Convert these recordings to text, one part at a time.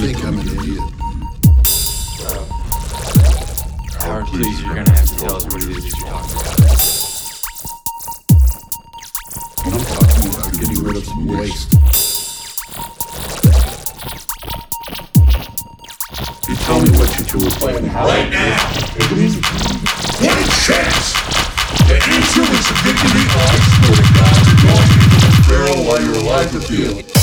Coming to. Howard, please, you're gonna have to tell us what it is you're talking about. I'm talking about getting rid of some waste. You tell me what you two are planning. Right now! What a chance! The answer is a victory I swear to God, you're going to barrel while your life is healed.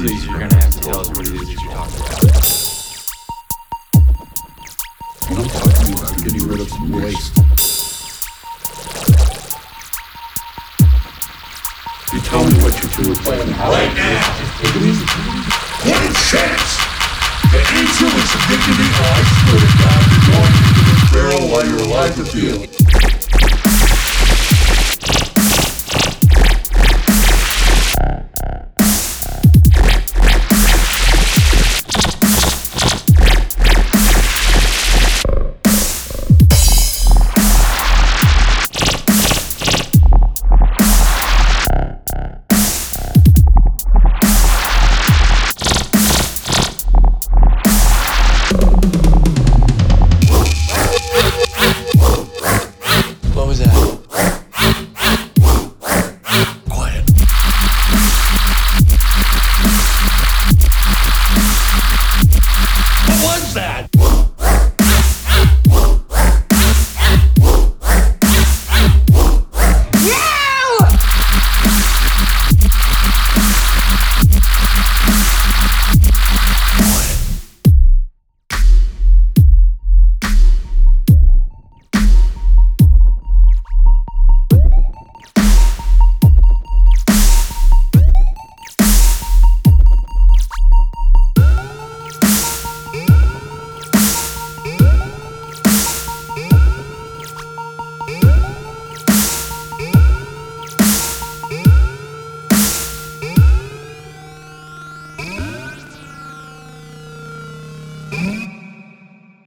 Please, you're gonna have to tell us what it is that you're talking about. I'm talking about getting rid of some waste. You tell me what you two are planning. Right now! One chance! The answer is a victory I swear to God you're going into this barrel while you're alive to feel it.